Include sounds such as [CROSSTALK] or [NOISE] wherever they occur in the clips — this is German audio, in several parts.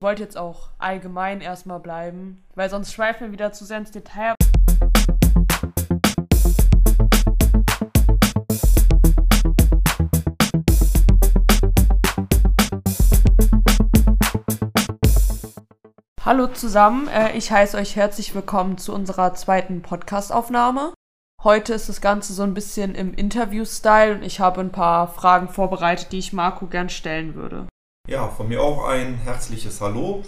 Ich wollte jetzt auch allgemein erstmal bleiben, weil sonst schweifen wir wieder zu sehr ins Detail. Hallo zusammen, äh, ich heiße euch herzlich willkommen zu unserer zweiten Podcastaufnahme. Heute ist das Ganze so ein bisschen im Interview-Style und ich habe ein paar Fragen vorbereitet, die ich Marco gern stellen würde. Ja, von mir auch ein herzliches Hallo.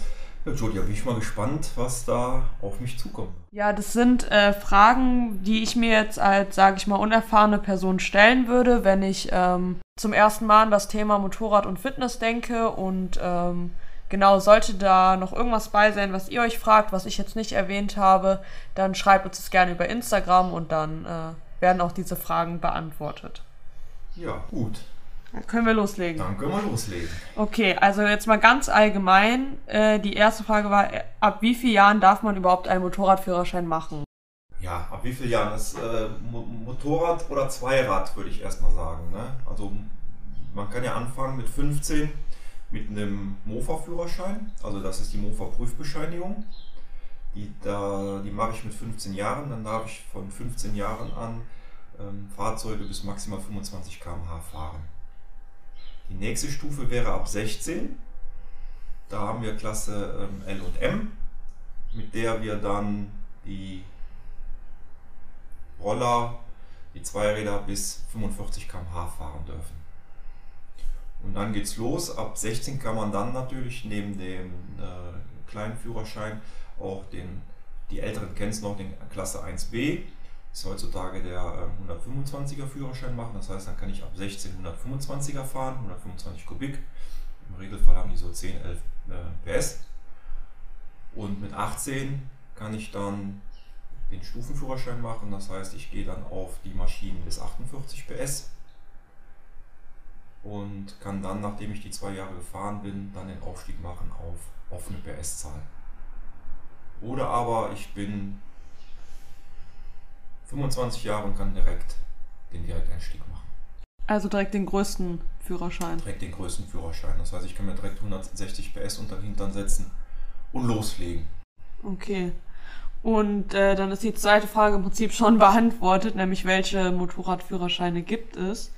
Ja, Julia, bin ich mal gespannt, was da auf mich zukommt. Ja, das sind äh, Fragen, die ich mir jetzt als, sage ich mal, unerfahrene Person stellen würde, wenn ich ähm, zum ersten Mal an das Thema Motorrad und Fitness denke. Und ähm, genau, sollte da noch irgendwas bei sein, was ihr euch fragt, was ich jetzt nicht erwähnt habe, dann schreibt uns das gerne über Instagram und dann äh, werden auch diese Fragen beantwortet. Ja, gut. Dann können wir loslegen. Dann können wir loslegen. Okay, also jetzt mal ganz allgemein. Äh, die erste Frage war, äh, ab wie vielen Jahren darf man überhaupt einen Motorradführerschein machen? Ja, ab wie vielen Jahren? Das äh, Motorrad oder Zweirad, würde ich erstmal sagen. Ne? Also man kann ja anfangen mit 15 mit einem Mofa-Führerschein. Also das ist die Mofa-Prüfbescheinigung. Die, die mache ich mit 15 Jahren. Dann darf ich von 15 Jahren an ähm, Fahrzeuge bis maximal 25 km/h fahren. Die nächste Stufe wäre ab 16. Da haben wir Klasse ähm, L und M, mit der wir dann die Roller, die Zweiräder bis 45 km/h fahren dürfen. Und dann geht's los. Ab 16 kann man dann natürlich neben dem äh, kleinen Führerschein auch den, die Älteren kennen es noch, den Klasse 1b ist heutzutage der 125er ähm, Führerschein machen. Das heißt, dann kann ich ab 16 125er fahren, 125 Kubik. Im Regelfall haben die so 10, 11 äh, PS. Und mit 18 kann ich dann den Stufenführerschein machen. Das heißt, ich gehe dann auf die Maschinen bis 48 PS und kann dann, nachdem ich die zwei Jahre gefahren bin, dann den Aufstieg machen auf offene PS-Zahl. Oder aber ich bin 25 Jahre und kann direkt den Direkteinstieg machen. Also direkt den größten Führerschein. Direkt den größten Führerschein. Das heißt, ich kann mir direkt 160 PS unter den Hintern setzen und loslegen. Okay. Und äh, dann ist die zweite Frage im Prinzip schon [LAUGHS] beantwortet, nämlich welche Motorradführerscheine gibt es.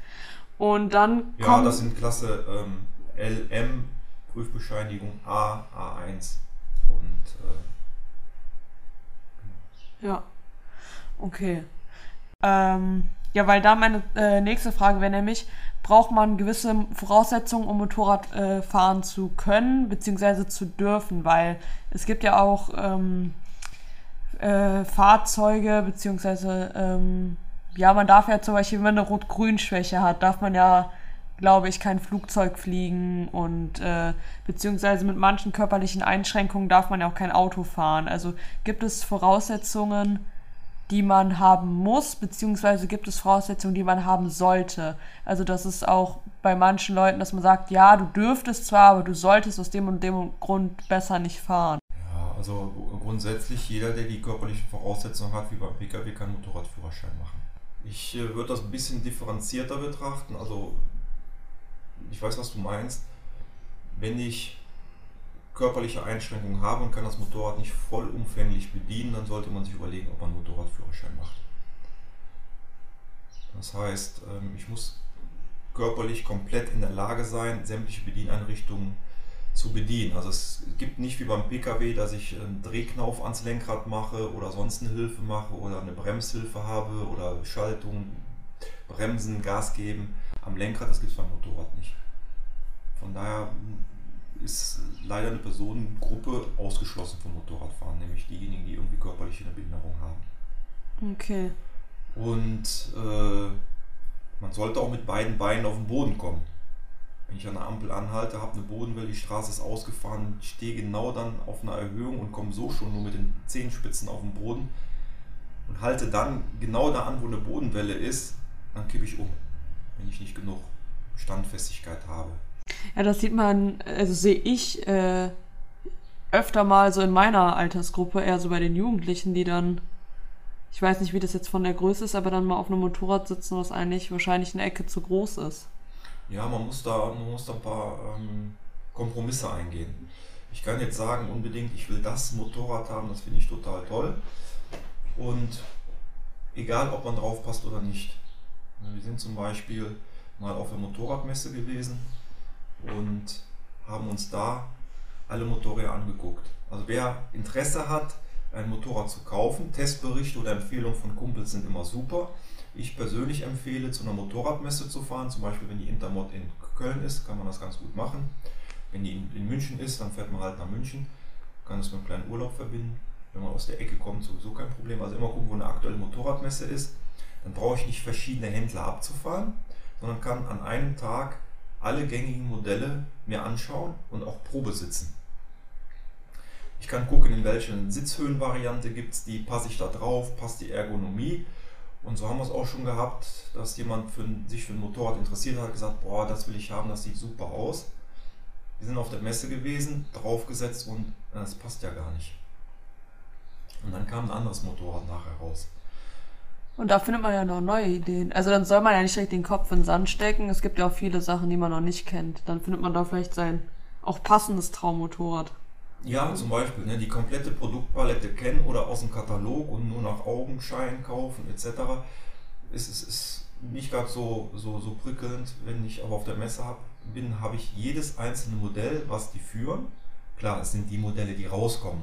Und dann. Ja, das sind Klasse ähm, LM, Prüfbescheinigung A, A1 und. Äh, ja. Okay. Ähm, ja, weil da meine äh, nächste Frage wäre nämlich, braucht man gewisse Voraussetzungen, um Motorrad äh, fahren zu können, beziehungsweise zu dürfen, weil es gibt ja auch ähm, äh, Fahrzeuge, beziehungsweise ähm, ja, man darf ja zum Beispiel, wenn man eine Rot-Grün-Schwäche hat, darf man ja, glaube ich, kein Flugzeug fliegen und äh, beziehungsweise mit manchen körperlichen Einschränkungen darf man ja auch kein Auto fahren. Also gibt es Voraussetzungen, die man haben muss, beziehungsweise gibt es Voraussetzungen, die man haben sollte. Also das ist auch bei manchen Leuten, dass man sagt, ja, du dürftest zwar, aber du solltest aus dem und dem Grund besser nicht fahren. Ja, also grundsätzlich jeder, der die körperlichen Voraussetzungen hat, wie beim Pkw, kann Motorradführerschein machen. Ich äh, würde das ein bisschen differenzierter betrachten. Also ich weiß, was du meinst. Wenn ich körperliche Einschränkungen habe und kann das Motorrad nicht vollumfänglich bedienen, dann sollte man sich überlegen, ob man Motorradführerschein macht. Das heißt, ähm, ich muss körperlich komplett in der Lage sein, sämtliche Bedieneinrichtungen zu bedienen. Also es gibt nicht wie beim Pkw, dass ich einen Drehknauf ans Lenkrad mache oder sonst eine Hilfe mache oder eine Bremshilfe habe oder Schaltung, Bremsen, Gas geben. Am Lenkrad, das gibt es beim Motorrad nicht. Von daher ist leider eine Personengruppe ausgeschlossen vom Motorradfahren, nämlich diejenigen, die irgendwie körperliche eine Behinderung haben. Okay. Und äh, man sollte auch mit beiden Beinen auf den Boden kommen. Wenn ich an der Ampel anhalte, habe eine Bodenwelle, die Straße ist ausgefahren, stehe genau dann auf einer Erhöhung und komme so schon nur mit den Zehenspitzen auf den Boden und halte dann genau da an, wo eine Bodenwelle ist, dann kippe ich um, wenn ich nicht genug Standfestigkeit habe. Ja, das sieht man, also sehe ich äh, öfter mal so in meiner Altersgruppe, eher so bei den Jugendlichen, die dann, ich weiß nicht, wie das jetzt von der Größe ist, aber dann mal auf einem Motorrad sitzen, was eigentlich wahrscheinlich eine Ecke zu groß ist. Ja, man muss da, man muss da ein paar ähm, Kompromisse eingehen. Ich kann jetzt sagen, unbedingt, ich will das Motorrad haben, das finde ich total toll. Und egal, ob man drauf passt oder nicht. Wir sind zum Beispiel mal auf der Motorradmesse gewesen und haben uns da alle Motorräder angeguckt. Also wer Interesse hat, ein Motorrad zu kaufen, Testberichte oder Empfehlungen von Kumpels sind immer super. Ich persönlich empfehle, zu einer Motorradmesse zu fahren. Zum Beispiel, wenn die Intermod in Köln ist, kann man das ganz gut machen. Wenn die in, München ist, dann fährt man halt nach München, kann es mit einem kleinen Urlaub verbinden. Wenn man aus der Ecke kommt, sowieso kein Problem. Also immer gucken, wo eine aktuelle Motorradmesse ist. Dann brauche ich nicht verschiedene Händler abzufahren, sondern kann an einem Tag alle gängigen Modelle mir anschauen und auch Probe sitzen. Ich kann gucken, in welchen Sitzhöhenvariante gibt es die, passe ich da drauf, passt die Ergonomie. Und so haben wir es auch schon gehabt, dass jemand für, sich für ein Motorrad interessiert hat, gesagt, boah, das will ich haben, das sieht super aus. Wir sind auf der Messe gewesen, draufgesetzt und das passt ja gar nicht. Und dann kam ein anderes Motorrad nachher raus. Und da findet man ja noch neue Ideen. Also dann soll man ja nicht direkt den Kopf in den Sand stecken. Es gibt ja auch viele Sachen, die man noch nicht kennt. Dann findet man da vielleicht sein auch passendes Traummotorrad. Ja, zum Beispiel ne, die komplette Produktpalette kennen oder aus dem Katalog und nur nach Augenschein kaufen etc. Es ist, ist nicht gerade so, so, so prickelnd, wenn ich aber auf der Messe hab, bin, habe ich jedes einzelne Modell, was die führen. Klar, es sind die Modelle, die rauskommen.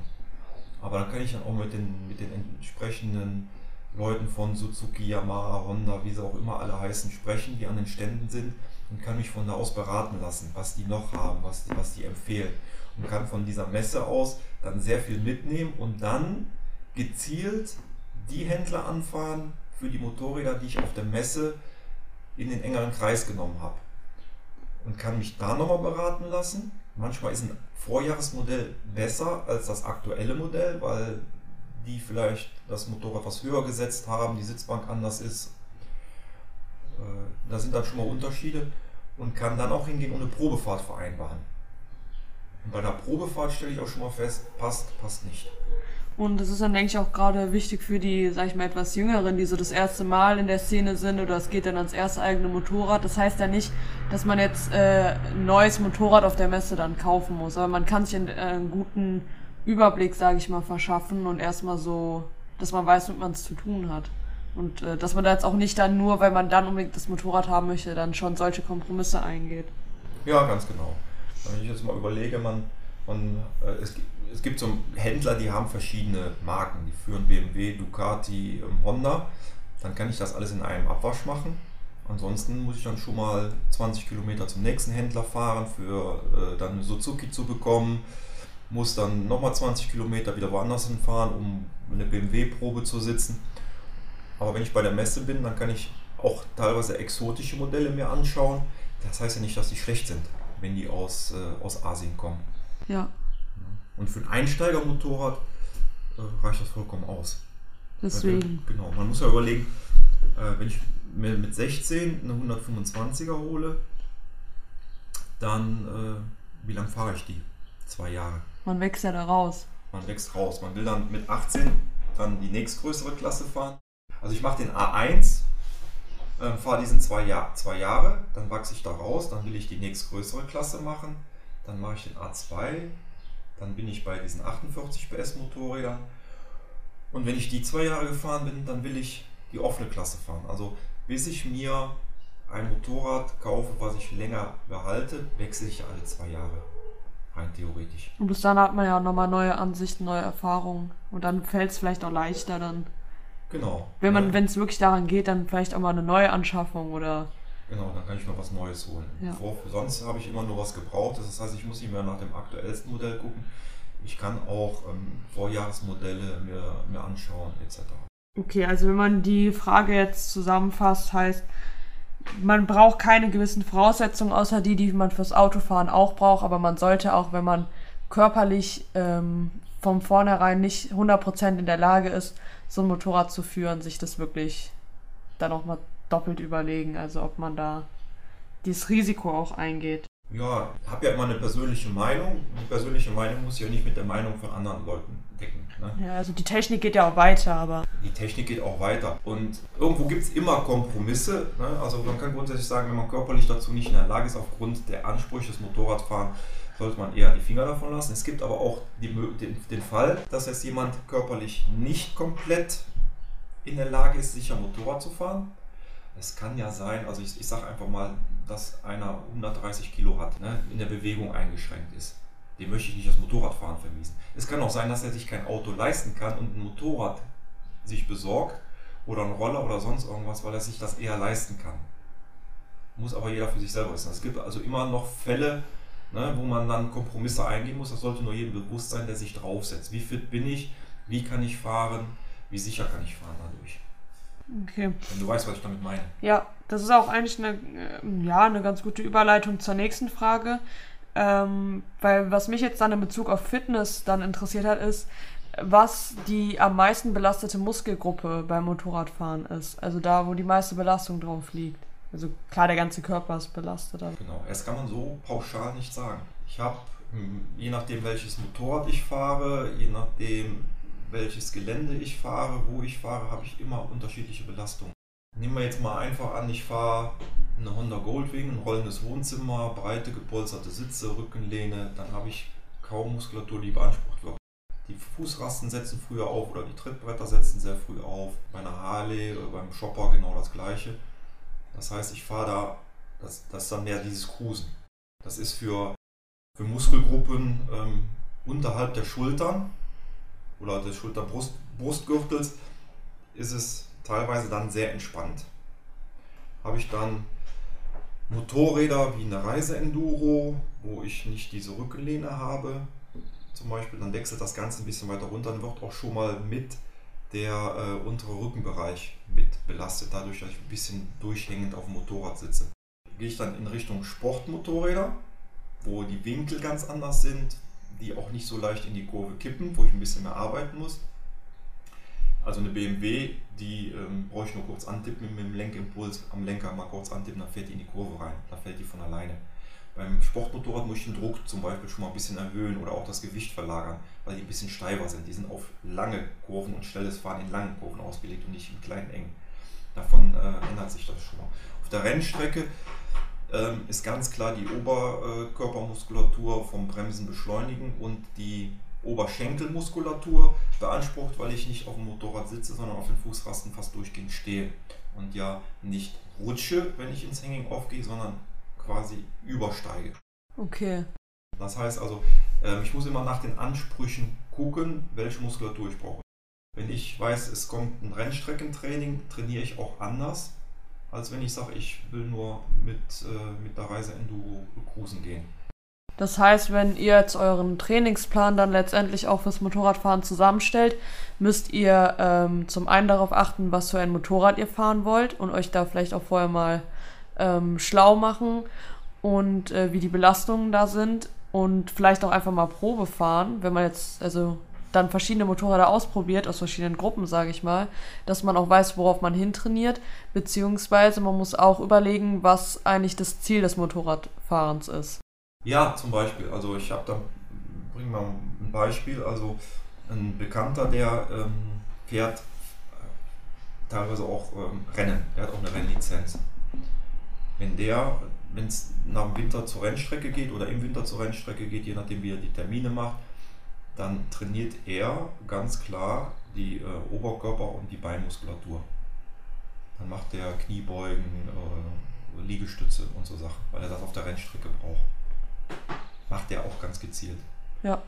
Aber dann kann ich dann auch mit den, mit den entsprechenden Leuten von Suzuki, Yamaha, Honda, wie sie auch immer alle heißen, sprechen, die an den Ständen sind und kann mich von da aus beraten lassen, was die noch haben, was die, was die empfehlen. Und kann von dieser Messe aus dann sehr viel mitnehmen und dann gezielt die Händler anfahren für die Motorräder, die ich auf der Messe in den engeren Kreis genommen habe. Und kann mich da nochmal beraten lassen. Manchmal ist ein Vorjahresmodell besser als das aktuelle Modell, weil die vielleicht das Motorrad was höher gesetzt haben, die Sitzbank anders ist. Äh, da sind dann schon mal Unterschiede und kann dann auch hingehen und eine Probefahrt vereinbaren. Und bei einer Probefahrt stelle ich auch schon mal fest, passt, passt nicht. Und das ist dann, denke ich, auch gerade wichtig für die, sag ich mal, etwas Jüngeren, die so das erste Mal in der Szene sind oder es geht dann ans erste eigene Motorrad. Das heißt ja nicht, dass man jetzt äh, ein neues Motorrad auf der Messe dann kaufen muss, aber man kann sich einen, äh, einen guten Überblick, sage ich mal, verschaffen und erstmal so, dass man weiß, womit man es zu tun hat. Und äh, dass man da jetzt auch nicht dann nur, weil man dann unbedingt das Motorrad haben möchte, dann schon solche Kompromisse eingeht. Ja, ganz genau. Wenn ich jetzt mal überlege, man, man äh, es, es gibt so Händler, die haben verschiedene Marken, die führen BMW, Ducati, ähm, Honda. Dann kann ich das alles in einem Abwasch machen. Ansonsten muss ich dann schon mal 20 Kilometer zum nächsten Händler fahren, für äh, dann eine Suzuki zu bekommen muss dann nochmal 20 Kilometer wieder woanders hinfahren, um eine BMW-Probe zu sitzen. Aber wenn ich bei der Messe bin, dann kann ich auch teilweise exotische Modelle mir anschauen. Das heißt ja nicht, dass die schlecht sind, wenn die aus, äh, aus Asien kommen. Ja. Und für ein Einsteigermotorrad äh, reicht das vollkommen aus. Deswegen. Genau, man muss ja überlegen, äh, wenn ich mir mit 16 eine 125er hole, dann äh, wie lange fahre ich die? Zwei Jahre. Man wächst ja da raus. Man wächst raus. Man will dann mit 18 dann die nächstgrößere Klasse fahren. Also ich mache den A1, äh, fahre diesen zwei, Jahr, zwei Jahre, dann wachse ich da raus, dann will ich die nächstgrößere Klasse machen, dann mache ich den A2, dann bin ich bei diesen 48 PS Motorrädern und wenn ich die zwei Jahre gefahren bin, dann will ich die offene Klasse fahren. Also bis ich mir ein Motorrad kaufe, was ich länger behalte, wechsle ich alle zwei Jahre rein theoretisch. Und bis dann hat man ja auch nochmal neue Ansichten, neue Erfahrungen. Und dann fällt es vielleicht auch leichter dann. Genau. Wenn man, ja. wenn es wirklich daran geht, dann vielleicht auch mal eine neue Anschaffung oder. Genau, dann kann ich noch was Neues holen. Ja. Vor, sonst habe ich immer nur was gebraucht. Das heißt, ich muss nicht mehr nach dem aktuellsten Modell gucken. Ich kann auch ähm, Vorjahresmodelle mir, mir anschauen, etc. Okay, also wenn man die Frage jetzt zusammenfasst, heißt, man braucht keine gewissen Voraussetzungen, außer die, die man fürs Autofahren auch braucht, aber man sollte auch, wenn man körperlich ähm, von vornherein nicht 100% in der Lage ist, so ein Motorrad zu führen, sich das wirklich dann auch mal doppelt überlegen, also ob man da dieses Risiko auch eingeht. Ja, habe ja immer eine persönliche Meinung. Die persönliche Meinung muss ja nicht mit der Meinung von anderen Leuten decken. Ne? Ja, also die Technik geht ja auch weiter, aber. Die Technik geht auch weiter. Und irgendwo gibt es immer Kompromisse. Ne? Also man kann grundsätzlich sagen, wenn man körperlich dazu nicht in der Lage ist, aufgrund der Ansprüche des Motorradfahren, sollte man eher die Finger davon lassen. Es gibt aber auch die, den, den Fall, dass jetzt jemand körperlich nicht komplett in der Lage ist, sicher Motorrad zu fahren. Es kann ja sein, also ich, ich sage einfach mal, dass einer 130 Kilo hat, ne, in der Bewegung eingeschränkt ist. Dem möchte ich nicht das Motorradfahren vermiesen. Es kann auch sein, dass er sich kein Auto leisten kann und ein Motorrad sich besorgt oder ein Roller oder sonst irgendwas, weil er sich das eher leisten kann. Muss aber jeder für sich selber wissen. Es gibt also immer noch Fälle, ne, wo man dann Kompromisse eingehen muss. Das sollte nur jedem bewusst sein, der sich draufsetzt. Wie fit bin ich? Wie kann ich fahren? Wie sicher kann ich fahren dadurch? Okay. Wenn du weißt, was ich damit meine. Ja, das ist auch eigentlich eine, äh, ja, eine ganz gute Überleitung zur nächsten Frage. Ähm, weil was mich jetzt dann in Bezug auf Fitness dann interessiert hat, ist, was die am meisten belastete Muskelgruppe beim Motorradfahren ist. Also da, wo die meiste Belastung drauf liegt. Also klar, der ganze Körper ist belastet. Aber Genau, das kann man so pauschal nicht sagen. Ich habe, je nachdem welches Motorrad ich fahre, je nachdem welches Gelände ich fahre, wo ich fahre, habe ich immer unterschiedliche Belastungen. Nehmen wir jetzt mal einfach an, ich fahre eine Honda Goldwing, ein rollendes Wohnzimmer, breite gepolsterte Sitze, Rückenlehne, dann habe ich kaum Muskulatur, die beansprucht wird. Die Fußrasten setzen früher auf oder die Trittbretter setzen sehr früh auf. Bei einer Harley oder beim Shopper genau das gleiche. Das heißt, ich fahre da, das, das ist dann mehr dieses Cruisen. Das ist für, für Muskelgruppen ähm, unterhalb der Schultern oder des Schulterbrustgürtels ist es teilweise dann sehr entspannt. Habe ich dann Motorräder wie eine Reiseenduro, wo ich nicht diese Rückenlehne habe, zum Beispiel, dann wechselt das Ganze ein bisschen weiter runter, dann wird auch schon mal mit der äh, untere Rückenbereich mit belastet, dadurch, dass ich ein bisschen durchhängend auf dem Motorrad sitze. Gehe ich dann in Richtung Sportmotorräder, wo die Winkel ganz anders sind, die auch nicht so leicht in die Kurve kippen, wo ich ein bisschen mehr arbeiten muss. Also eine BMW, die ähm, brauche ich nur kurz antippen mit dem Lenkimpuls am Lenker mal kurz antippen, dann fährt die in die Kurve rein. Da fällt die von alleine. Beim Sportmotorrad muss ich den Druck zum Beispiel schon mal ein bisschen erhöhen oder auch das Gewicht verlagern, weil die ein bisschen steifer sind. Die sind auf lange Kurven und schnelles Fahren in langen Kurven ausgelegt und nicht in kleinen engen. Davon äh, ändert sich das schon mal. Auf der Rennstrecke ähm, ist ganz klar die Oberkörpermuskulatur vom Bremsen beschleunigen und die Oberschenkelmuskulatur beansprucht, weil ich nicht auf dem Motorrad sitze, sondern auf den Fußrasten fast durchgehend stehe und ja nicht rutsche, wenn ich ins Hanging Off gehe, sondern quasi übersteige. Okay. Das heißt also, ähm, ich muss immer nach den Ansprüchen gucken, welche Muskulatur ich brauche. Wenn ich weiß, es kommt ein Rennstreckentraining, trainiere ich auch anders, als wenn ich sage, ich will nur mit, äh, mit der Reise Enduro cruisen gehen. Das heißt, wenn ihr jetzt euren Trainingsplan dann letztendlich auch fürs Motorradfahren zusammenstellt, müsst ihr ähm, zum einen darauf achten, was für ein Motorrad ihr fahren wollt und euch da vielleicht auch vorher mal ähm, schlau machen und äh, wie die Belastungen da sind und vielleicht auch einfach mal Probe fahren, wenn man jetzt also dann verschiedene Motorräder ausprobiert aus verschiedenen Gruppen, sage ich mal, dass man auch weiß, worauf man hintrainiert, beziehungsweise man muss auch überlegen, was eigentlich das Ziel des Motorradfahrens ist. Ja, zum Beispiel. Also ich habe da, bringen wir ein Beispiel. Also ein Bekannter, der ähm, fährt äh, teilweise auch ähm, Rennen. Der hat auch eine Rennlizenz. Wenn der, wenn es nach dem Winter zur Rennstrecke geht oder im Winter zur Rennstrecke geht, je nachdem wie er die Termine macht, dann trainiert er ganz klar die äh, Oberkörper- und die Beinmuskulatur. Dann macht er Kniebeugen, äh, Liegestütze und so Sachen, weil er das auf der Rennstrecke braucht macht er auch ganz gezielt. Ja.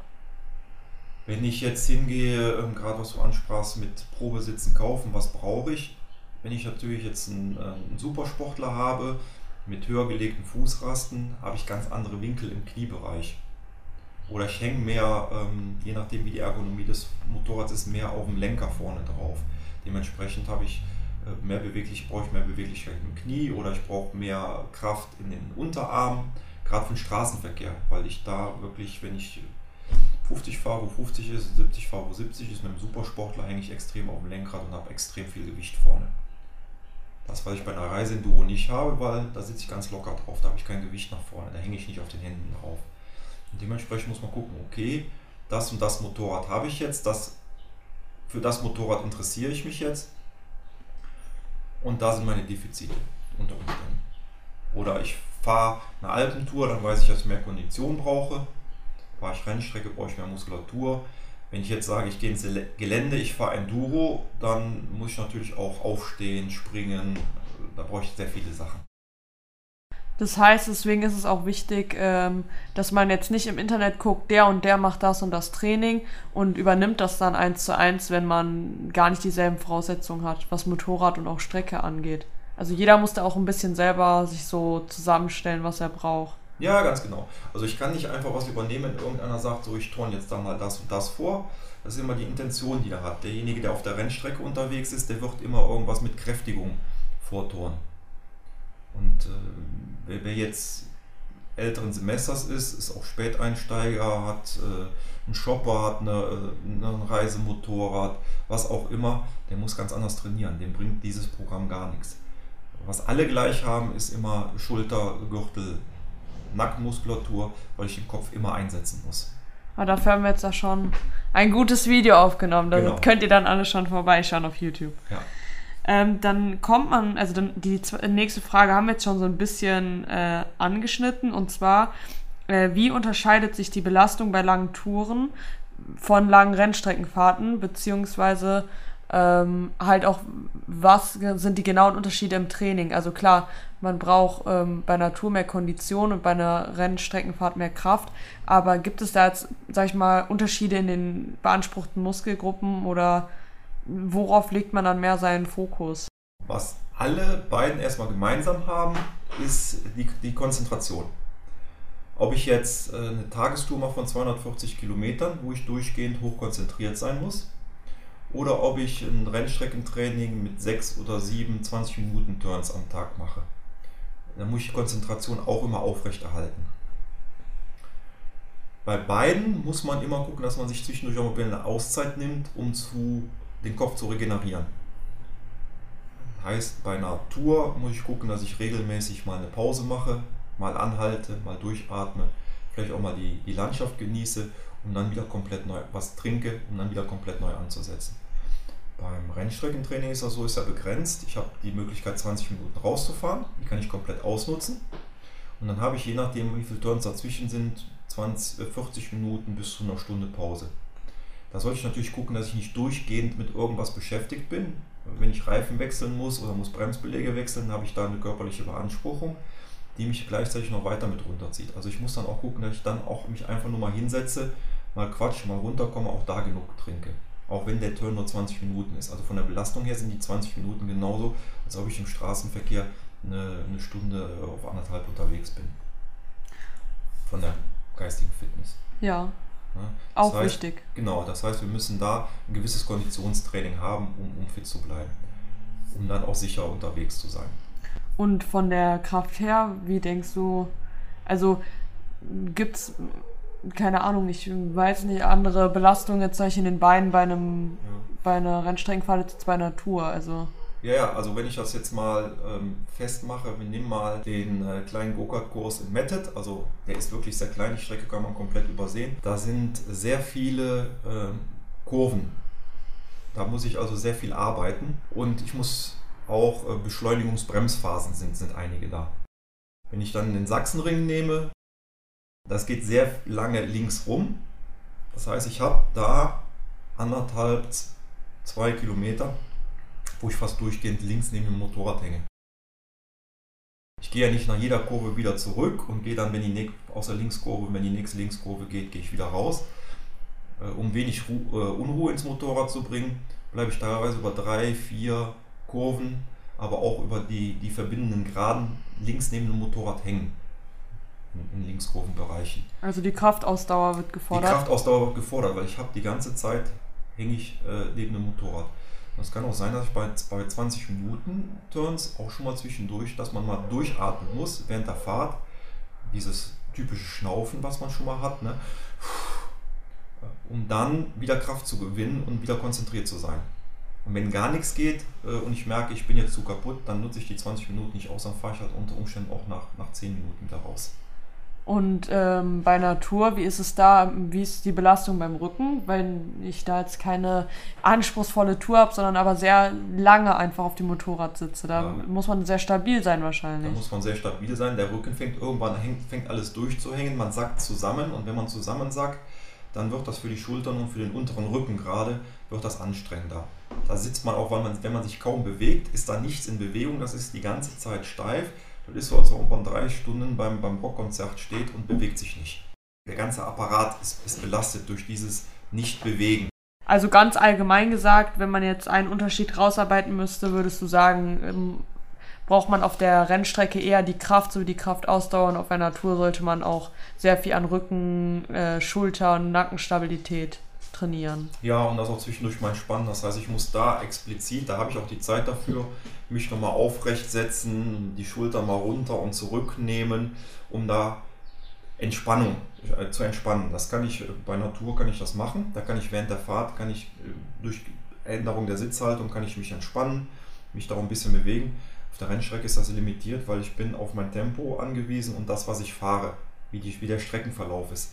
Wenn ich jetzt hingehe, ähm, gerade was du ansprachst, mit Probesitzen kaufen, was brauche ich? Wenn ich natürlich jetzt einen, äh, einen Supersportler habe mit höher gelegten Fußrasten, habe ich ganz andere Winkel im Kniebereich. Oder ich hänge mehr, ähm, je nachdem wie die Ergonomie des Motorrads ist, mehr auf dem Lenker vorne drauf. Dementsprechend habe ich äh, mehr beweglich, brauche ich mehr Beweglichkeit im Knie oder ich brauche mehr Kraft in den Unterarmen gerade für den Straßenverkehr, weil ich da wirklich, wenn ich 50 fahre, wo 50 ist, 70 fahre, wo 70 ist, mit einem Supersportler hänge ich extrem auf dem Lenkrad und habe extrem viel Gewicht vorne. Das, was ich bei einer Reiseenduro nicht habe, weil da sitze ich ganz locker drauf, da habe ich kein Gewicht nach vorne, da hänge ich nicht auf den Händen drauf. Dementsprechend muss man gucken, okay, das und das Motorrad habe ich jetzt, das, für das Motorrad interessiere ich mich jetzt und da sind meine Defizite unter Umständen. Oder ich fahre eine Alpentour, dann weiß ich, dass ich mehr Kondition brauche. Fahre ich Rennstrecke, brauche ich mehr Muskulatur. Wenn ich jetzt sage, ich gehe ins Gelände, ich fahre Enduro, dann muss ich natürlich auch aufstehen, springen. Da brauche ich sehr viele Sachen. Das heißt, deswegen ist es auch wichtig, ähm, dass man jetzt nicht im Internet guckt, der und der macht das und das Training und übernimmt das dann eins zu eins, wenn man gar nicht dieselben Voraussetzungen hat, was Motorrad und auch Strecke angeht. Also jeder muss da auch ein bisschen selber sich so zusammenstellen, was er braucht. Ja, ganz genau. Also ich kann nicht einfach was übernehmen, wenn irgendeiner sagt, so ich turne jetzt da mal das und das vor. Das ist immer die Intention, die er hat. Derjenige, der auf der Rennstrecke unterwegs ist, der wird immer irgendwas mit Kräftigung vorturnen. Und äh, wer, jetzt älteren Semesters ist, ist auch Späteinsteiger, hat äh, einen Shopper, hat eine, äh, ein Reisemotorrad, was auch immer, der muss ganz anders trainieren. Dem bringt dieses Programm gar nichts. Was alle gleich haben, ist immer Schulter, Gürtel, Nackenmuskulatur, weil ich den Kopf immer einsetzen muss. Aber dafür haben wir jetzt da schon ein gutes Video aufgenommen. Da genau. könnt ihr dann alle schon vorbeischauen auf YouTube. Ja. Ähm, dann kommt man, also dann die nächste Frage haben wir jetzt schon so ein bisschen äh, angeschnitten. Und zwar, äh, wie unterscheidet sich die Belastung bei langen Touren von langen Rennstreckenfahrten, beziehungsweise ähm, halt auch, was sind die genauen Unterschiede im Training? Also klar, man braucht ähm, bei einer Tour mehr Kondition und bei einer Rennstreckenfahrt mehr Kraft, aber gibt es da jetzt, sag ich mal, Unterschiede in den beanspruchten Muskelgruppen oder worauf legt man dann mehr seinen Fokus? Was alle beiden erstmal gemeinsam haben, ist die, die Konzentration. Ob ich jetzt äh, eine Tagestour mache von 240 Kilometern, wo ich durchgehend hochkonzentriert sein muss, oder ob ich ein Rennstreckentraining mit 6 oder 7 20 Minuten Turns am Tag mache. Da muss ich die Konzentration auch immer aufrechterhalten. Bei beiden muss man immer gucken, dass man sich zwischendurch auch mal eine Auszeit nimmt, um zu, den Kopf zu regenerieren. Heißt, bei einer Tour muss ich gucken, dass ich regelmäßig mal eine Pause mache, mal anhalte, mal durchatme, vielleicht auch mal die, die Landschaft genieße und dann wieder komplett neu was trinke, um dann wieder komplett neu anzusetzen. Beim Rennstreckentraining ist das so, ist ja begrenzt. Ich habe die Möglichkeit 20 Minuten rauszufahren, die kann ich komplett ausnutzen. Und dann habe ich je nachdem, wie viele Turns dazwischen sind, 20, 40 äh, Minuten bis zu einer Stunde Pause. Da sollte ich natürlich gucken, dass ich nicht durchgehend mit irgendwas beschäftigt bin. Wenn ich Reifen wechseln muss oder muss Bremsbeläge wechseln, habe ich da eine körperliche Beanspruchung, die mich gleichzeitig noch weiter mit runterzieht. Also ich muss dann auch gucken, dass ich dann auch mich einfach nur mal hinsetze, mal quatsch, mal runterkomme, auch da genug trinke. Auch wenn der Turn nur 20 Minuten ist. Also von der Belastung her sind die 20 Minuten genauso, als ob ich im Straßenverkehr eine, eine Stunde auf anderthalb unterwegs bin. Von der geistigen Fitness. Ja. Ja, auch heißt, wichtig. Genau, das heißt, wir müssen da ein gewisses Konditionstraining haben, um, um fit zu bleiben, um dann auch sicher unterwegs zu sein. Und von der Kraft her, wie denkst du, also gibt es, keine Ahnung, ich weiß nicht, andere Belastungen jetzt ich in den Beinen bei einem ja. bei einer Rennstreckenfahrt als bei einer Tour, also. Ja, ja, also wenn ich das jetzt mal ähm, festmache, wir nehmen mal den äh, kleinen Go-Kart-Kurs in Mettet, also der ist wirklich sehr klein, die Strecke kann man komplett übersehen. Da sind sehr viele ähm, Kurven. Da muss ich also sehr viel arbeiten und ich muss auch äh, Beschleunigungsbremsphasen sind, sind einige da. Wenn ich dann den Sachsenring nehme, das geht sehr lange links rum. Das heißt, ich habe da anderthalb, zwei Kilometer, wo ich fast durchgehend links neben dem Motorrad hänge. Ich gehe ja nicht nach jeder Kurve wieder zurück und gehe dann, wenn die aus der Linkskurve, wenn die nächste Linkskurve geht, gehe ich wieder raus. Äh, um wenig Ru äh, Unruhe ins Motorrad zu bringen, bleibe ich teilweise über drei, vier Kurven, aber auch über die, die verbindenden Geraden links neben dem Motorrad hängen. In, in Linkskurvenbereichen. Also die Kraftausdauer wird gefordert? Die Kraftausdauer wird gefordert, weil ich habe die ganze Zeit hänge ich äh, neben dem Motorrad. Es kann auch sein, dass ich bei, bei 20 Minuten Turns auch schon mal zwischendurch, dass man mal durchatmen muss während der Fahrt. Dieses typische Schnaufen, was man schon mal hat, ne? um dann wieder Kraft zu gewinnen und wieder konzentriert zu sein. Und wenn gar nichts geht äh, und ich merke, ich bin jetzt zu kaputt, dann nutze ich die 20 Minuten nicht aus, dann fahre ich halt unter Umständen auch nach, nach 10 Minuten wieder raus. Und ähm, bei Natur, wie ist es da? Wie ist die Belastung beim Rücken? Wenn ich da jetzt keine anspruchsvolle Tour habe, sondern aber sehr lange einfach auf dem Motorrad sitze. Da ja. muss man sehr stabil sein wahrscheinlich. Da muss man sehr stabil sein. Der Rücken fängt irgendwann hängt, fängt alles durchzuhängen. Man sackt zusammen und wenn man zusammen sackt, dann wird das für die Schultern und für den unteren Rücken gerade, wird das anstrengender. Da sitzt man auch, weil man, wenn man sich kaum bewegt, ist da nichts in Bewegung, das ist die ganze Zeit steif. Das ist so, als ob man drei Stunden beim, beim Rockkonzert steht und bewegt sich nicht. Der ganze Apparat ist, ist belastet durch dieses Nicht-Bewegen. Also ganz allgemein gesagt, wenn man jetzt einen Unterschied rausarbeiten müsste, würdest du sagen, ähm, braucht man auf der Rennstrecke eher die Kraft sowie die Kraftausdauer und auf einer Tour sollte man auch sehr viel an Rücken, äh, Schulter und Nackenstabilität trainieren. Ja, und das auch zwischendurch mal entspannen. Das heißt, ich muss da explizit, da habe ich auch die Zeit dafür, mich nochmal aufrecht setzen, die Schulter mal runter und zurücknehmen, um da Entspannung äh, zu entspannen. Das kann ich äh, bei Natur kann ich das machen. Da kann ich während der Fahrt kann ich äh, durch Änderung der Sitzhaltung kann ich mich entspannen, mich da auch ein bisschen bewegen. Auf der Rennstrecke ist das limitiert, weil ich bin auf mein Tempo angewiesen und das, was ich fahre, wie, die, wie der Streckenverlauf ist.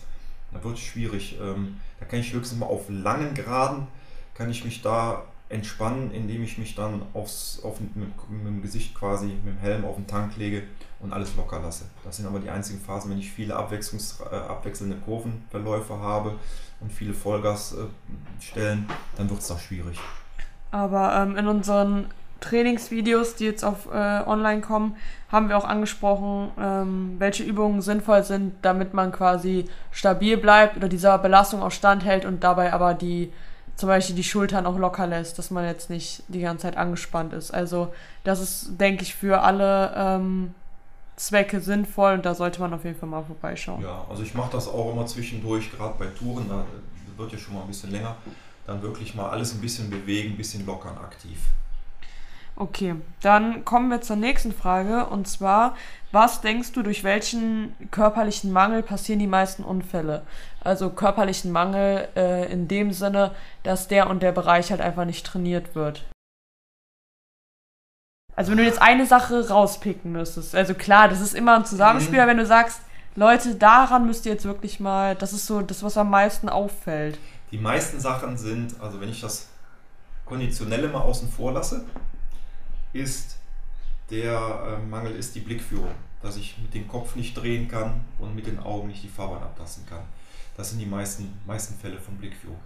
Da wird es schwierig. Ähm, da kann ich höchstens mal auf langen Geraden, kann ich mich da entspannen, indem ich mich dann aufs, auf, mit, mit, dem Gesicht quasi, mit dem Helm auf den Tank lege und alles locker lasse. Das sind aber die einzigen Phasen, wenn ich viele Abwechslungs, äh, abwechselnde Kurvenverläufe habe und viele Vollgasstellen, äh, dann wird es da schwierig. Aber ähm, in unseren Trainingsvideos, die jetzt auf äh, online kommen, haben wir auch angesprochen, ähm, welche Übungen sinnvoll sind, damit man quasi stabil bleibt oder dieser Belastung auch standhält und dabei aber die zum Beispiel die Schultern auch locker lässt, dass man jetzt nicht die ganze Zeit angespannt ist. Also das ist, denke ich, für alle ähm, Zwecke sinnvoll und da sollte man auf jeden Fall mal vorbeischauen. Ja, also ich mache das auch immer zwischendurch, gerade bei Touren, da wird ja schon mal ein bisschen länger, dann wirklich mal alles ein bisschen bewegen, ein bisschen lockern aktiv. Okay, dann kommen wir zur nächsten Frage und zwar, was denkst du, durch welchen körperlichen Mangel passieren die meisten Unfälle? Also körperlichen Mangel äh, in dem Sinne, dass der und der Bereich halt einfach nicht trainiert wird. Also wenn du jetzt eine Sache rauspicken müsstest, also klar, das ist immer ein Zusammenspiel, mhm. wenn du sagst, Leute, daran müsst ihr jetzt wirklich mal, das ist so das, was am meisten auffällt. Die meisten Sachen sind, also wenn ich das Konditionelle mal außen vor lasse, ist der äh, Mangel ist die Blickführung, dass ich mit dem Kopf nicht drehen kann und mit den Augen nicht die Fahrbahn abtasten kann. Das sind die meisten, meisten Fälle von Blickführung.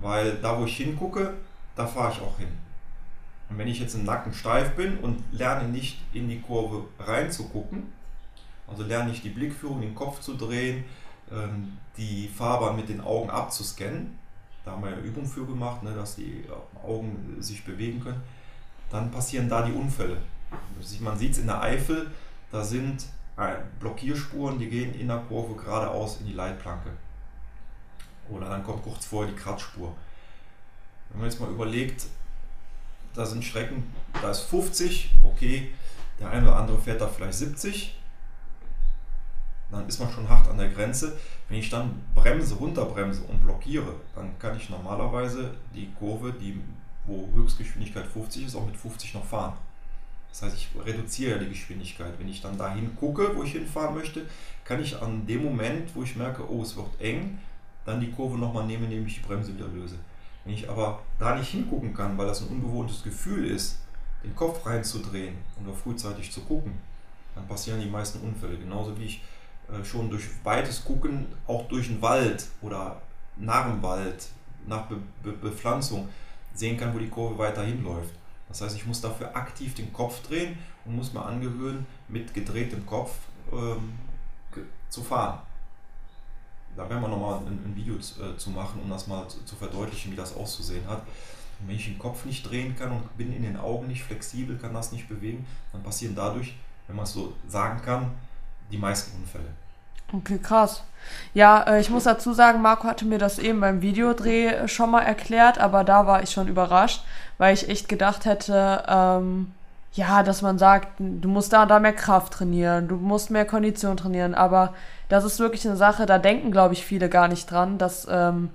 Weil da, wo ich hingucke, da fahre ich auch hin. Und wenn ich jetzt im Nacken steif bin und lerne nicht in die Kurve reinzugucken, also lerne ich die Blickführung, den Kopf zu drehen, ähm, die Fahrbahn mit den Augen abzuscannen, da haben wir ja Übung für gemacht, ne, dass die Augen sich bewegen können, dann passieren da die Unfälle. Man sieht es in der Eifel, da sind Blockierspuren, die gehen in der Kurve geradeaus in die Leitplanke. Oder dann kommt kurz vorher die Kratzspur. Wenn man jetzt mal überlegt, da sind Strecken, da ist 50, okay, der eine oder andere fährt da vielleicht 70, dann ist man schon hart an der Grenze. Wenn ich dann bremse, runterbremse und blockiere, dann kann ich normalerweise die Kurve, die wo Höchstgeschwindigkeit 50 ist, auch mit 50 noch fahren. Das heißt, ich reduziere die Geschwindigkeit. Wenn ich dann dahin gucke, wo ich hinfahren möchte, kann ich an dem Moment, wo ich merke, oh, es wird eng, dann die Kurve nochmal nehmen, indem ich die Bremse wieder löse. Wenn ich aber da nicht hingucken kann, weil das ein unbewohntes Gefühl ist, den Kopf reinzudrehen oder frühzeitig zu gucken, dann passieren die meisten Unfälle. Genauso wie ich äh, schon durch weites Gucken, auch durch den Wald oder nach dem Wald, nach Be Be Bepflanzung, sehen kann, wo die Kurve weiterhin läuft. Das heißt, ich muss dafür aktiv den Kopf drehen und muss mir angewöhnen, mit gedrehtem Kopf ähm, zu fahren. Da werden wir nochmal ein, ein Video äh, zu machen, um das mal zu, zu verdeutlichen, wie das auszusehen hat. Und wenn ich den Kopf nicht drehen kann und bin in den Augen nicht flexibel, kann das nicht bewegen, dann passieren dadurch, wenn man es so sagen kann, die meisten Unfälle. Okay, krass. Ja, äh, ich muss dazu sagen, Marco hatte mir das eben beim Videodreh schon mal erklärt, aber da war ich schon überrascht, weil ich echt gedacht hätte, ähm, ja, dass man sagt, du musst da und da mehr Kraft trainieren, du musst mehr Kondition trainieren, aber das ist wirklich eine Sache, da denken, glaube ich, viele gar nicht dran, dass ähm,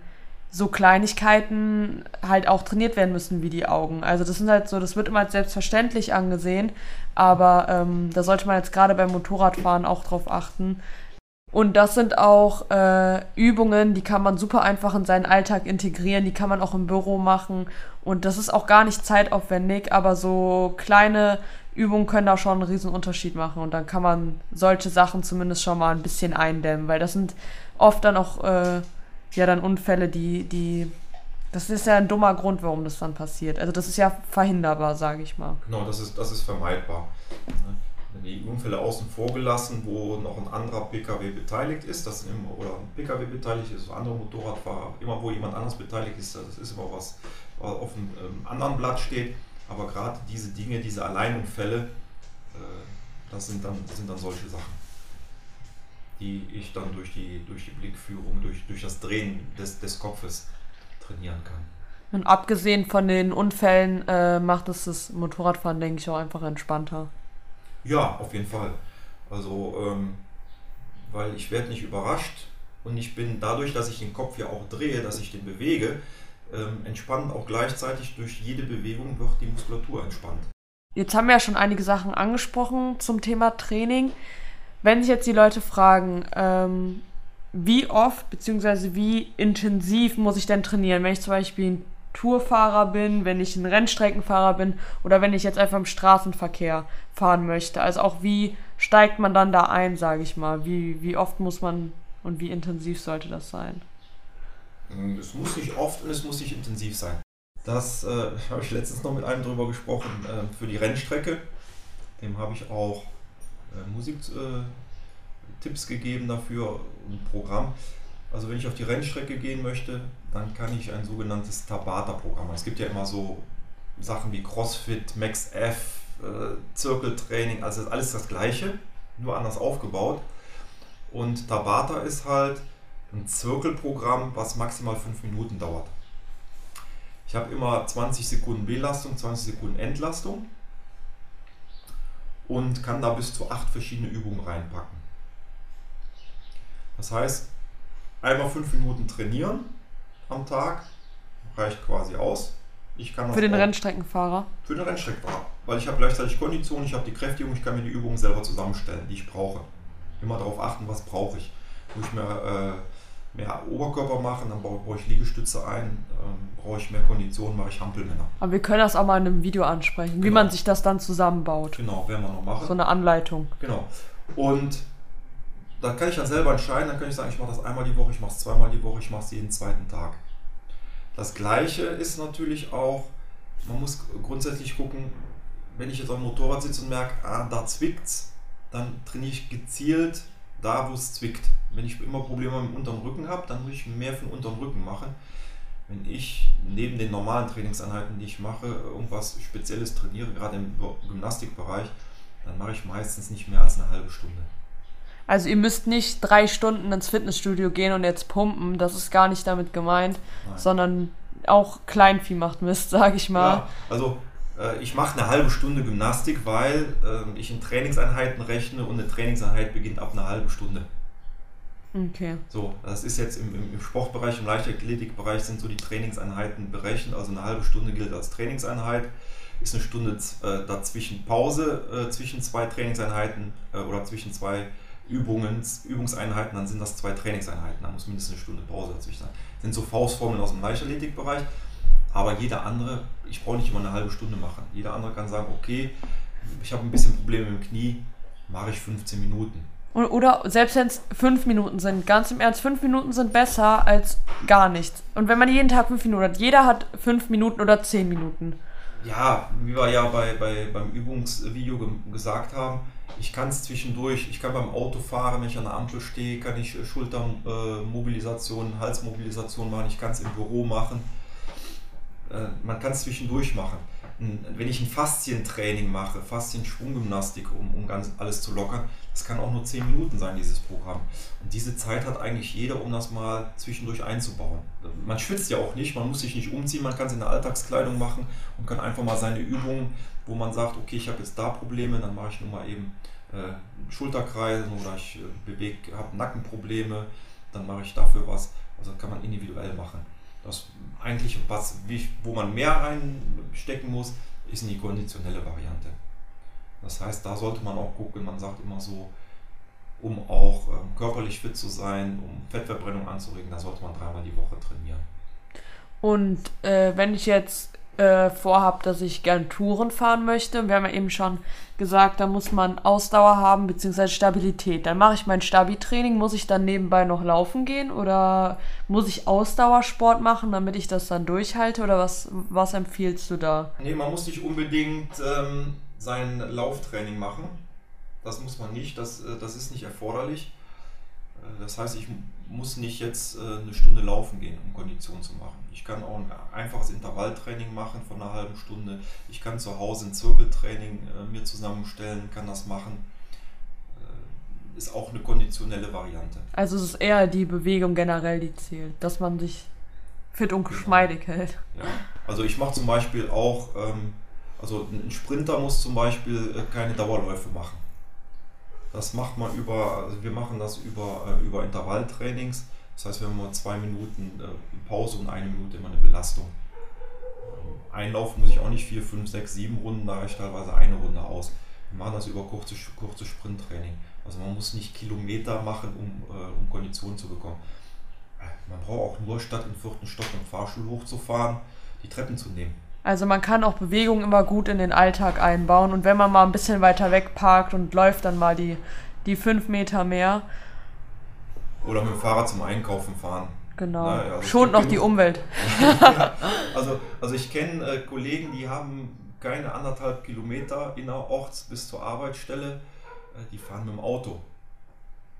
so Kleinigkeiten halt auch trainiert werden müssen wie die Augen. Also das sind halt so, das wird immer als selbstverständlich angesehen, aber ähm, da sollte man jetzt gerade beim Motorradfahren auch drauf achten, Und das sind auch äh, Übungen, die kann man super einfach in seinen Alltag integrieren, die kann man auch im Büro machen. Und das ist auch gar nicht zeitaufwendig, aber so kleine Übungen können da schon einen riesen Unterschied machen. Und dann kann man solche Sachen zumindest schon mal ein bisschen eindämmen, weil das sind oft dann auch äh, ja dann Unfälle, die, die. Das ist ja ein dummer Grund, warum das dann passiert. Also das ist ja verhinderbar, sage ich mal. Genau, das ist, das ist vermeidbar die Unfälle außen vor gelassen, wo noch ein anderer Pkw beteiligt ist, das immer, oder ein Pkw beteiligt ist, andere Motorradfahrer, immer wo jemand anders beteiligt ist, das ist immer was, was auf einem ähm, anderen Blatt steht. Aber gerade diese Dinge, diese Alleinunfälle, äh, das sind dann, das sind dann solche Sachen, die ich dann durch die, durch die Blickführung, durch, durch das Drehen des, des Kopfes trainieren kann. Und abgesehen von den Unfällen äh, macht es das Motorradfahren, denke ich, auch einfach entspannter. Ja, auf jeden Fall. Also, ähm, weil ich werde nicht überrascht und ich bin dadurch, dass ich den Kopf ja auch drehe, dass ich den bewege, ähm, entspannt auch gleichzeitig durch jede Bewegung wird die Muskulatur entspannt. Jetzt haben wir ja schon einige Sachen angesprochen zum Thema Training. Wenn sich jetzt die Leute fragen, ähm, wie oft bzw. wie intensiv muss ich denn trainieren, wenn ich zum Beispiel ein Tourfahrer bin, wenn ich ein Rennstreckenfahrer bin oder wenn ich jetzt einfach im Straßenverkehr fahren möchte. Also auch wie steigt man dann da ein, sage ich mal? Wie, wie oft muss man und wie intensiv sollte das sein? Hm, es muss nicht oft und es muss nicht intensiv sein. Das äh, [LAUGHS] habe ich letztens noch mit einem drüber gesprochen äh, für die Rennstrecke. Dem habe ich auch äh, Musiktipps gegeben dafür, ein Programm. Also wenn ich auf die Rennstrecke gehen möchte, dann kann ich ein sogenanntes Tabata-Programm. Es gibt ja immer so Sachen wie CrossFit, Max F, äh, Zirkeltraining, also alles das gleiche, nur anders aufgebaut. Und Tabata ist halt ein Zirkelprogramm, was maximal 5 Minuten dauert. Ich habe immer 20 Sekunden Belastung, 20 Sekunden Entlastung und kann da bis zu 8 verschiedene Übungen reinpacken. Das heißt, einmal 5 Minuten trainieren am Tag reicht quasi aus. Ich kann für den auch, Rennstreckenfahrer? Für den Rennstreckenfahrer. Weil ich habe gleichzeitig Kondition, ich habe die Kräftigung, ich kann mir die Übungen selber zusammenstellen, die ich brauche. Immer darauf achten, was brauche ich. Muss ich mehr, äh, mehr Oberkörper machen, dann baue ich Liegestütze ein, ähm, brauche ich mehr Kondition, mache ich Hampelmänner. Aber wir können das auch mal in einem Video ansprechen, genau. wie man sich das dann zusammenbaut. Genau, werden wir noch machen. So eine Anleitung. Genau. Und da kann ich dann selber entscheiden, dann kann ich sagen, ich mache das einmal die Woche, ich mache es zweimal die Woche, ich mache es jeden zweiten Tag. Das gleiche ist natürlich auch, man muss grundsätzlich gucken, wenn ich jetzt dem Motorrad sitze und merke, ah, da zwickt's, dann trainiere ich gezielt da, wo es zwickt. Wenn ich immer Probleme mit dem unteren Rücken habe, dann muss ich mehr für den unteren Rücken machen. Wenn ich neben den normalen Trainingseinheiten, die ich mache, irgendwas Spezielles trainiere, gerade im Gymnastikbereich, dann mache ich meistens nicht mehr als eine halbe Stunde. Also ihr müsst nicht drei Stunden ins Fitnessstudio gehen und jetzt pumpen, das ist gar nicht damit gemeint, Nein. sondern auch Kleinvieh macht [LAUGHS] Mist, sage ich mal. Ja, also äh, ich mache eine halbe Stunde Gymnastik, weil äh, ich in Trainingseinheiten rechne und eine Trainingseinheit beginnt ab einer halben Stunde. Okay. So, das ist jetzt im, im Sportbereich, im Leichtathletikbereich sind so die Trainingseinheiten berechnet. Also eine halbe Stunde gilt als Trainingseinheit. Ist eine Stunde äh, dazwischen Pause äh, zwischen zwei Trainingseinheiten äh, oder zwischen zwei Übungen, Übungseinheiten, dann sind das zwei Trainingseinheiten. Da muss mindestens eine Stunde Pause dazwischen sein. Das sind so Faustformeln aus dem Leichtathletikbereich. Aber jeder andere, ich brauche nicht immer eine halbe Stunde machen. Jeder andere kann sagen, okay, ich habe ein bisschen Probleme mit dem Knie, mache ich 15 Minuten. Oder selbst wenn es fünf Minuten sind, ganz im Ernst, fünf Minuten sind besser als gar nichts. Und wenn man jeden Tag fünf Minuten hat, jeder hat fünf Minuten oder zehn Minuten. Ja, wie wir ja bei, bei, beim Übungsvideo ge gesagt haben, ich kann es zwischendurch, ich kann beim Autofahren, wenn ich an der Ampel stehe, kann ich Schultermobilisation, äh, Halsmobilisation machen, ich kann es im Büro machen. Äh, man kann es zwischendurch machen. Wenn ich ein Faszientraining mache, Faszien-Schwunggymnastik, um, um ganz alles zu lockern, das kann auch nur 10 Minuten sein, dieses Programm. Und diese Zeit hat eigentlich jeder, um das mal zwischendurch einzubauen. Man schwitzt ja auch nicht, man muss sich nicht umziehen, man kann es in der Alltagskleidung machen und kann einfach mal seine Übungen, wo man sagt, okay, ich habe jetzt da Probleme, dann mache ich nur mal eben äh, Schulterkreisen oder ich äh, habe Nackenprobleme, dann mache ich dafür was. Also kann man individuell machen. Das eigentlich, was, wie, wo man mehr reinstecken muss, ist in die konditionelle Variante. Das heißt, da sollte man auch gucken, man sagt immer so, um auch ähm, körperlich fit zu sein, um Fettverbrennung anzuregen, da sollte man dreimal die Woche trainieren. Und äh, wenn ich jetzt äh, vorhabe, dass ich gern Touren fahren möchte, wir haben ja eben schon gesagt, da muss man Ausdauer haben, beziehungsweise Stabilität. Dann mache ich mein Stabi-Training, muss ich dann nebenbei noch laufen gehen oder muss ich Ausdauersport machen, damit ich das dann durchhalte oder was, was empfiehlst du da? Nee, man muss nicht unbedingt ähm, sein Lauftraining machen. Das muss man nicht, das, äh, das ist nicht erforderlich. Äh, das heißt, ich muss nicht jetzt äh, eine Stunde laufen gehen, um Kondition zu machen. Ich kann auch ein einfaches Intervalltraining machen von einer halben Stunde. Ich kann zu Hause ein Zirkeltraining mir zusammenstellen, kann das machen. Ist auch eine konditionelle Variante. Also es ist eher die Bewegung generell, die zählt, dass man sich fit und genau. geschmeidig hält. Ja. Also ich mache zum Beispiel auch, ähm, also ein Sprinter muss zum Beispiel keine Dauerläufe machen. Das macht man über, also wir machen das über, äh, über Intervalltrainings. Das heißt, wir haben mal zwei Minuten äh, Pause und eine Minute immer eine Belastung. Ähm, einlaufen muss ich auch nicht vier, fünf, sechs, sieben Runden, da reicht teilweise eine Runde aus. Wir machen das über kurze, kurze Sprinttraining. Also man muss nicht Kilometer machen, um, äh, um Kondition zu bekommen. Man braucht auch nur statt im vierten Stock im Fahrstuhl hochzufahren, die Treppen zu nehmen. Also man kann auch Bewegung immer gut in den Alltag einbauen und wenn man mal ein bisschen weiter weg parkt und läuft dann mal die, die fünf Meter mehr. Oder mit dem Fahrrad zum Einkaufen fahren. Genau. Na, also Schont noch die Umwelt. ja, [LAUGHS] also, also ich kenne äh, Kollegen, die haben keine anderthalb Kilometer innerorts bis zur Arbeitsstelle. Äh, die fahren mit dem Auto.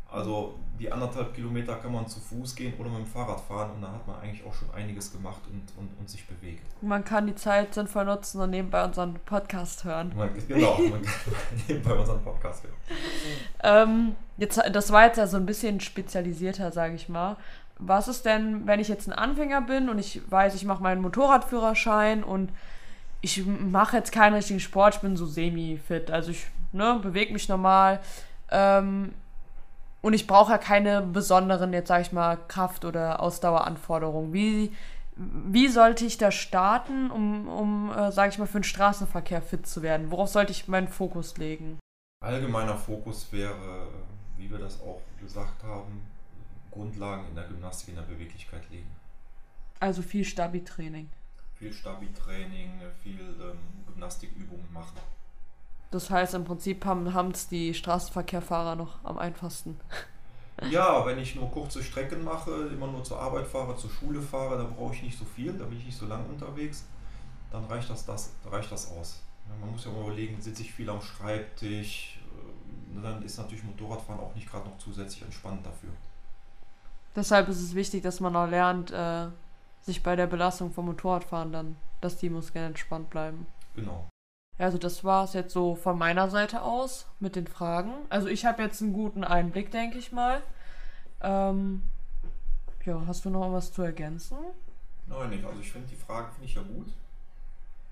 Also die anderthalb Kilometer kann man zu Fuß gehen oder mit dem Fahrrad fahren und da hat man eigentlich auch schon einiges gemacht und, und, und sich bewegt. Man kann die Zeit sinnvoll nutzen und nebenbei unseren Podcast hören. Man, genau, [LAUGHS] man kann [LAUGHS] nebenbei unseren Podcast hören. ähm, jetzt, das war jetzt ja so ein bisschen spezialisierter, sage ich mal. Was ist denn, wenn ich jetzt ein Anfänger bin und ich weiß, ich mache meinen Motorradführerschein und ich mache jetzt keinen richtigen Sport, ich bin so semi-fit, also ich ne, bewege mich normal. Ähm, und ich brauche ja keine besonderen, jetzt sage ich mal, Kraft- oder Ausdaueranforderungen. Wie, wie sollte ich da starten, um, um äh, sage ich mal, für den Straßenverkehr fit zu werden? Worauf sollte ich meinen Fokus legen? Allgemeiner Fokus wäre, wie wir das auch gesagt haben, Grundlagen in der Gymnastik, in der Beweglichkeit legen. Also viel Stabi-Training. Viel Stabi-Training, viel ähm, Gymnastikübungen machen. Das heißt, im Prinzip haben es die Straßenverkehrfahrer noch am einfachsten. [LAUGHS] Ja, wenn ich nur kurze Strecken mache, immer nur zur Arbeit fahre, zur Schule fahre, dann brauche ich nicht so viel, da bin ich nicht so lang unterwegs, dann reicht das, das, reicht das aus. Man muss ja mal überlegen, sitze ich viel am Schreibtisch, äh, dann ist natürlich Motorradfahren auch nicht gerade noch zusätzlich entspannt dafür. Deshalb ist es wichtig, dass man auch lernt, äh, sich bei der Belastung vom Motorradfahren dann, dass die Muskeln entspannt bleiben. Genau. Also das war es jetzt so von meiner Seite aus mit den Fragen. Also ich habe jetzt einen guten Einblick, denke ich mal. Ähm, ja, hast du noch was zu ergänzen? Nein, nicht. Also ich finde die Fragen finde ich ja gut,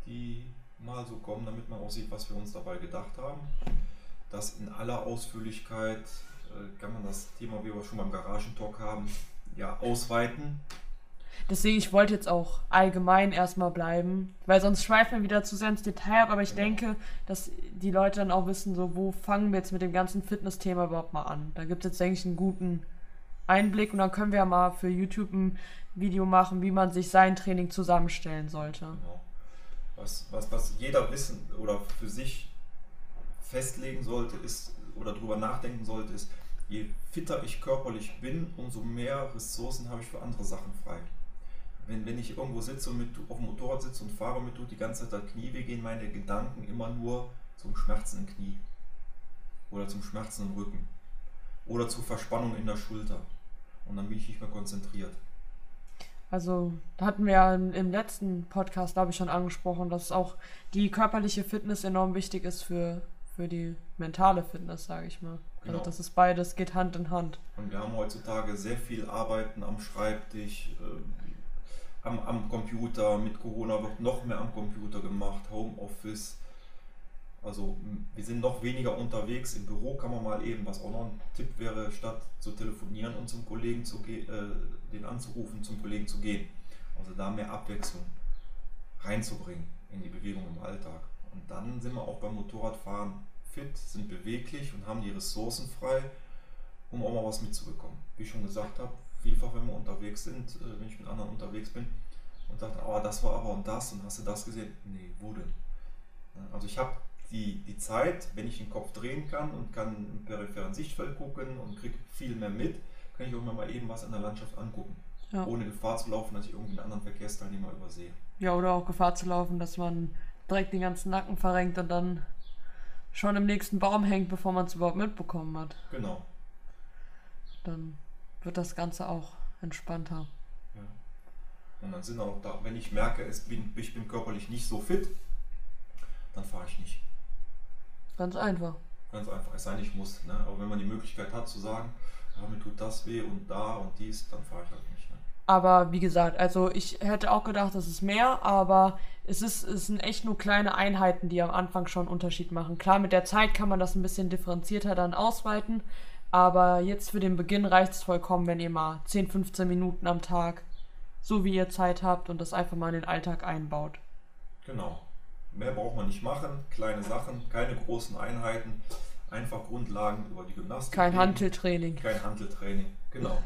die mal so kommen, damit man auch sieht, was wir uns dabei gedacht haben. Das in aller Ausführlichkeit äh, kann man das Thema, wie wir schon beim Garagentalk haben, ja ausweiten. Deswegen, ich wollte jetzt auch allgemein erstmal bleiben, weil sonst schweifen wir wieder zu sehr ins Detail ab, aber ich denke, dass die Leute dann auch wissen, so, wo fangen wir jetzt mit dem ganzen Fitness-Thema überhaupt mal an. Da gibt es jetzt, denke ich, einen guten Einblick und dann können wir ja mal für YouTube ein Video machen, wie man sich sein Training zusammenstellen sollte. Genau. Was, was, was jeder wissen oder für sich festlegen sollte, ist oder darüber nachdenken sollte, ist, je fitter ich körperlich bin, umso mehr Ressourcen habe ich für andere Sachen frei wenn, wenn ich irgendwo sitze und mit, auf dem Motorrad sitze und fahre mit tut die ganze Zeit Knie weh, gehen meine Gedanken immer nur zum Schmerzen im Knie oder zum Schmerzen im Rücken oder zur Verspannung in der Schulter und dann bin ich nicht mehr konzentriert. Also, da hatten wir ja im letzten Podcast, glaube ich, schon angesprochen, dass auch die körperliche Fitness enorm wichtig ist für, für die mentale Fitness, sage ich mal. Also, genau. Also, das ist beides, geht Hand in Hand. Und wir haben heutzutage sehr viel Arbeiten am Schreibtisch, äh, am, am Computer. Mit Corona wird noch mehr am Computer gemacht, Homeoffice. Also wir sind noch weniger unterwegs. Im Büro kann man mal eben, was auch noch ein Tipp wäre, statt zu telefonieren und zum Kollegen zu gehen, äh, den anzurufen, zum Kollegen zu gehen. Also da mehr Abwechslung reinzubringen in die Bewegung im Alltag. Und dann sind wir auch beim Motorradfahren fit, sind beweglich und haben die Ressourcen frei, um auch mal was mitzubekommen. Wie ich schon gesagt habe, vielfach, wenn wir unterwegs sind, äh, wenn ich mit anderen unterwegs bin und sage, oh, das war aber und das und hast du das gesehen? Nee, wo denn? Also ich habe die, die Zeit, wenn ich den Kopf drehen kann und kann im peripheren Sichtfeld gucken und kriege viel mehr mit, kann ich auch mal eben was in der Landschaft angucken. Ja. Ohne Gefahr zu laufen, dass ich irgendwie einen anderen Verkehrsteilnehmer übersehe. Ja, oder auch Gefahr zu laufen, dass man direkt den ganzen Nacken verrenkt und dann schon im nächsten Baum hängt, bevor man es überhaupt mitbekommen hat. Genau. Dann wird das Ganze auch entspannter. Ja. Und dann sind auch da, wenn ich merke, es bin, ich bin körperlich nicht so fit, dann fahre ich nicht. Ganz einfach. Ganz einfach, es sei denn, ich muss. Ne? Aber wenn man die Möglichkeit hat zu sagen, ja, mir tut das weh und da und dies, dann fahre ich halt nicht. Ne? Aber wie gesagt, also ich hätte auch gedacht, das ist mehr, aber es, ist, es sind echt nur kleine Einheiten, die am Anfang schon einen Unterschied machen. Klar, mit der Zeit kann man das ein bisschen differenzierter dann ausweiten, aber jetzt für den Beginn reicht es vollkommen, wenn ihr mal 10, 15 Minuten am Tag, so wie ihr Zeit habt und das einfach mal in den Alltag einbaut. Genau. Mehr braucht man nicht machen, kleine Sachen, keine großen Einheiten, einfach Grundlagen über die Gymnastik. Kein Handeltraining. Kein Handeltraining, genau.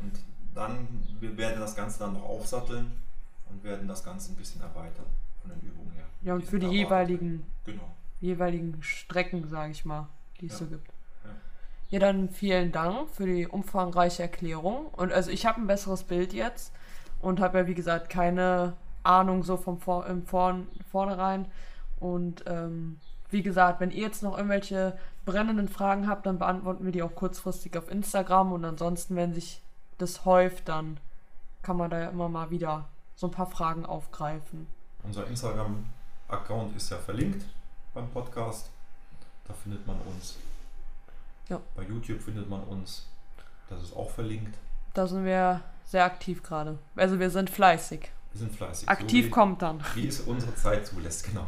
Und dann, wir werden das Ganze dann noch aufsatteln und werden das Ganze ein bisschen erweitern von den Übungen her. Ja, und für die jeweiligen, genau. jeweiligen Strecken, sage ich mal, die es ja. so gibt. Ja. dann vielen Dank für die umfangreiche Erklärung. Und also ich habe ein besseres Bild jetzt und habe ja, wie gesagt, keine Ahnung so vom Vor im Vorn vornherein. Und ähm, wie gesagt, wenn ihr jetzt noch irgendwelche brennenden Fragen habt, dann beantworten wir die auch kurzfristig auf Instagram. Und ansonsten, wenn sich das häuft, dann kann man da ja immer mal wieder so ein paar Fragen aufgreifen. Unser Instagram-Account ist ja verlinkt beim Podcast. Da findet man uns. Ja. Bei YouTube findet man uns. Das ist auch verlinkt. Da sind wir sehr aktiv gerade. Also wir sind fleißig. Wir sind fleißig. Aktiv so wie, kommt dann. Wie es unsere Zeit zulässt, genau.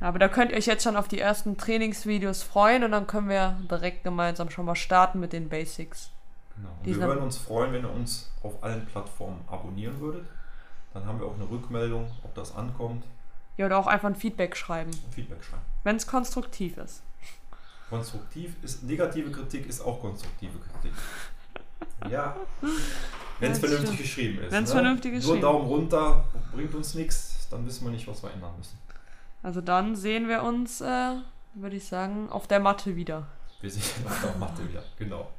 Aber da könnt ihr euch jetzt schon auf die ersten Trainingsvideos freuen und dann können wir direkt gemeinsam schon mal starten mit den Basics. Genau. Und wir würden uns freuen, wenn ihr uns auf allen Plattformen abonnieren würdet. Dann haben wir auch eine Rückmeldung, ob das ankommt. Ja, oder auch einfach ein Feedback schreiben. Feedback schreiben. Wenn es konstruktiv ist. Konstruktiv ist, negative Kritik ist auch konstruktive Kritik. Ja. Wenn es vernünftig stimmt. geschrieben ist. Wenn es ne? vernünftig geschrieben ist. Nur Daumen runter bringt uns nichts, dann wissen wir nicht, was wir ändern müssen. Also dann sehen wir uns, äh, würde ich sagen, auf der Matte wieder. Wir sehen uns auf der Matte wieder, genau.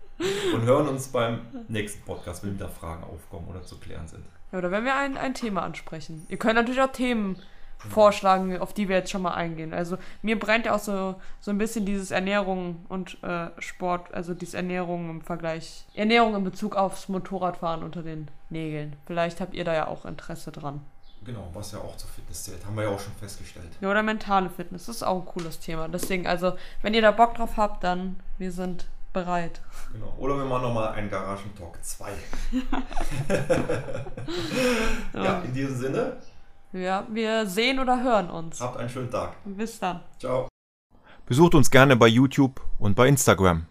Und hören uns beim nächsten Podcast, wenn wieder Fragen aufkommen oder zu klären sind. Ja, oder wenn wir ein, ein Thema ansprechen. Ihr könnt natürlich auch Themen vorschlagen, auf die wir jetzt schon mal eingehen. Also mir brennt ja auch so, so ein bisschen dieses Ernährung und äh, Sport, also diese Ernährung im Vergleich, Ernährung in Bezug aufs Motorradfahren unter den Nägeln. Vielleicht habt ihr da ja auch Interesse dran. Genau, was ja auch zur Fitness zählt, haben wir ja auch schon festgestellt. Ja, oder mentale Fitness, das ist auch ein cooles Thema. Deswegen, also, wenn ihr da Bock drauf habt, dann wir sind bereit. Genau. Oder wir machen nochmal einen Garagentalk 2. [LAUGHS] [LAUGHS] ja, in diesem Sinne. Ja, wir sehen oder hören uns. Habt einen schönen Tag. Bis dann. Ciao. Besucht uns gerne bei YouTube und bei Instagram.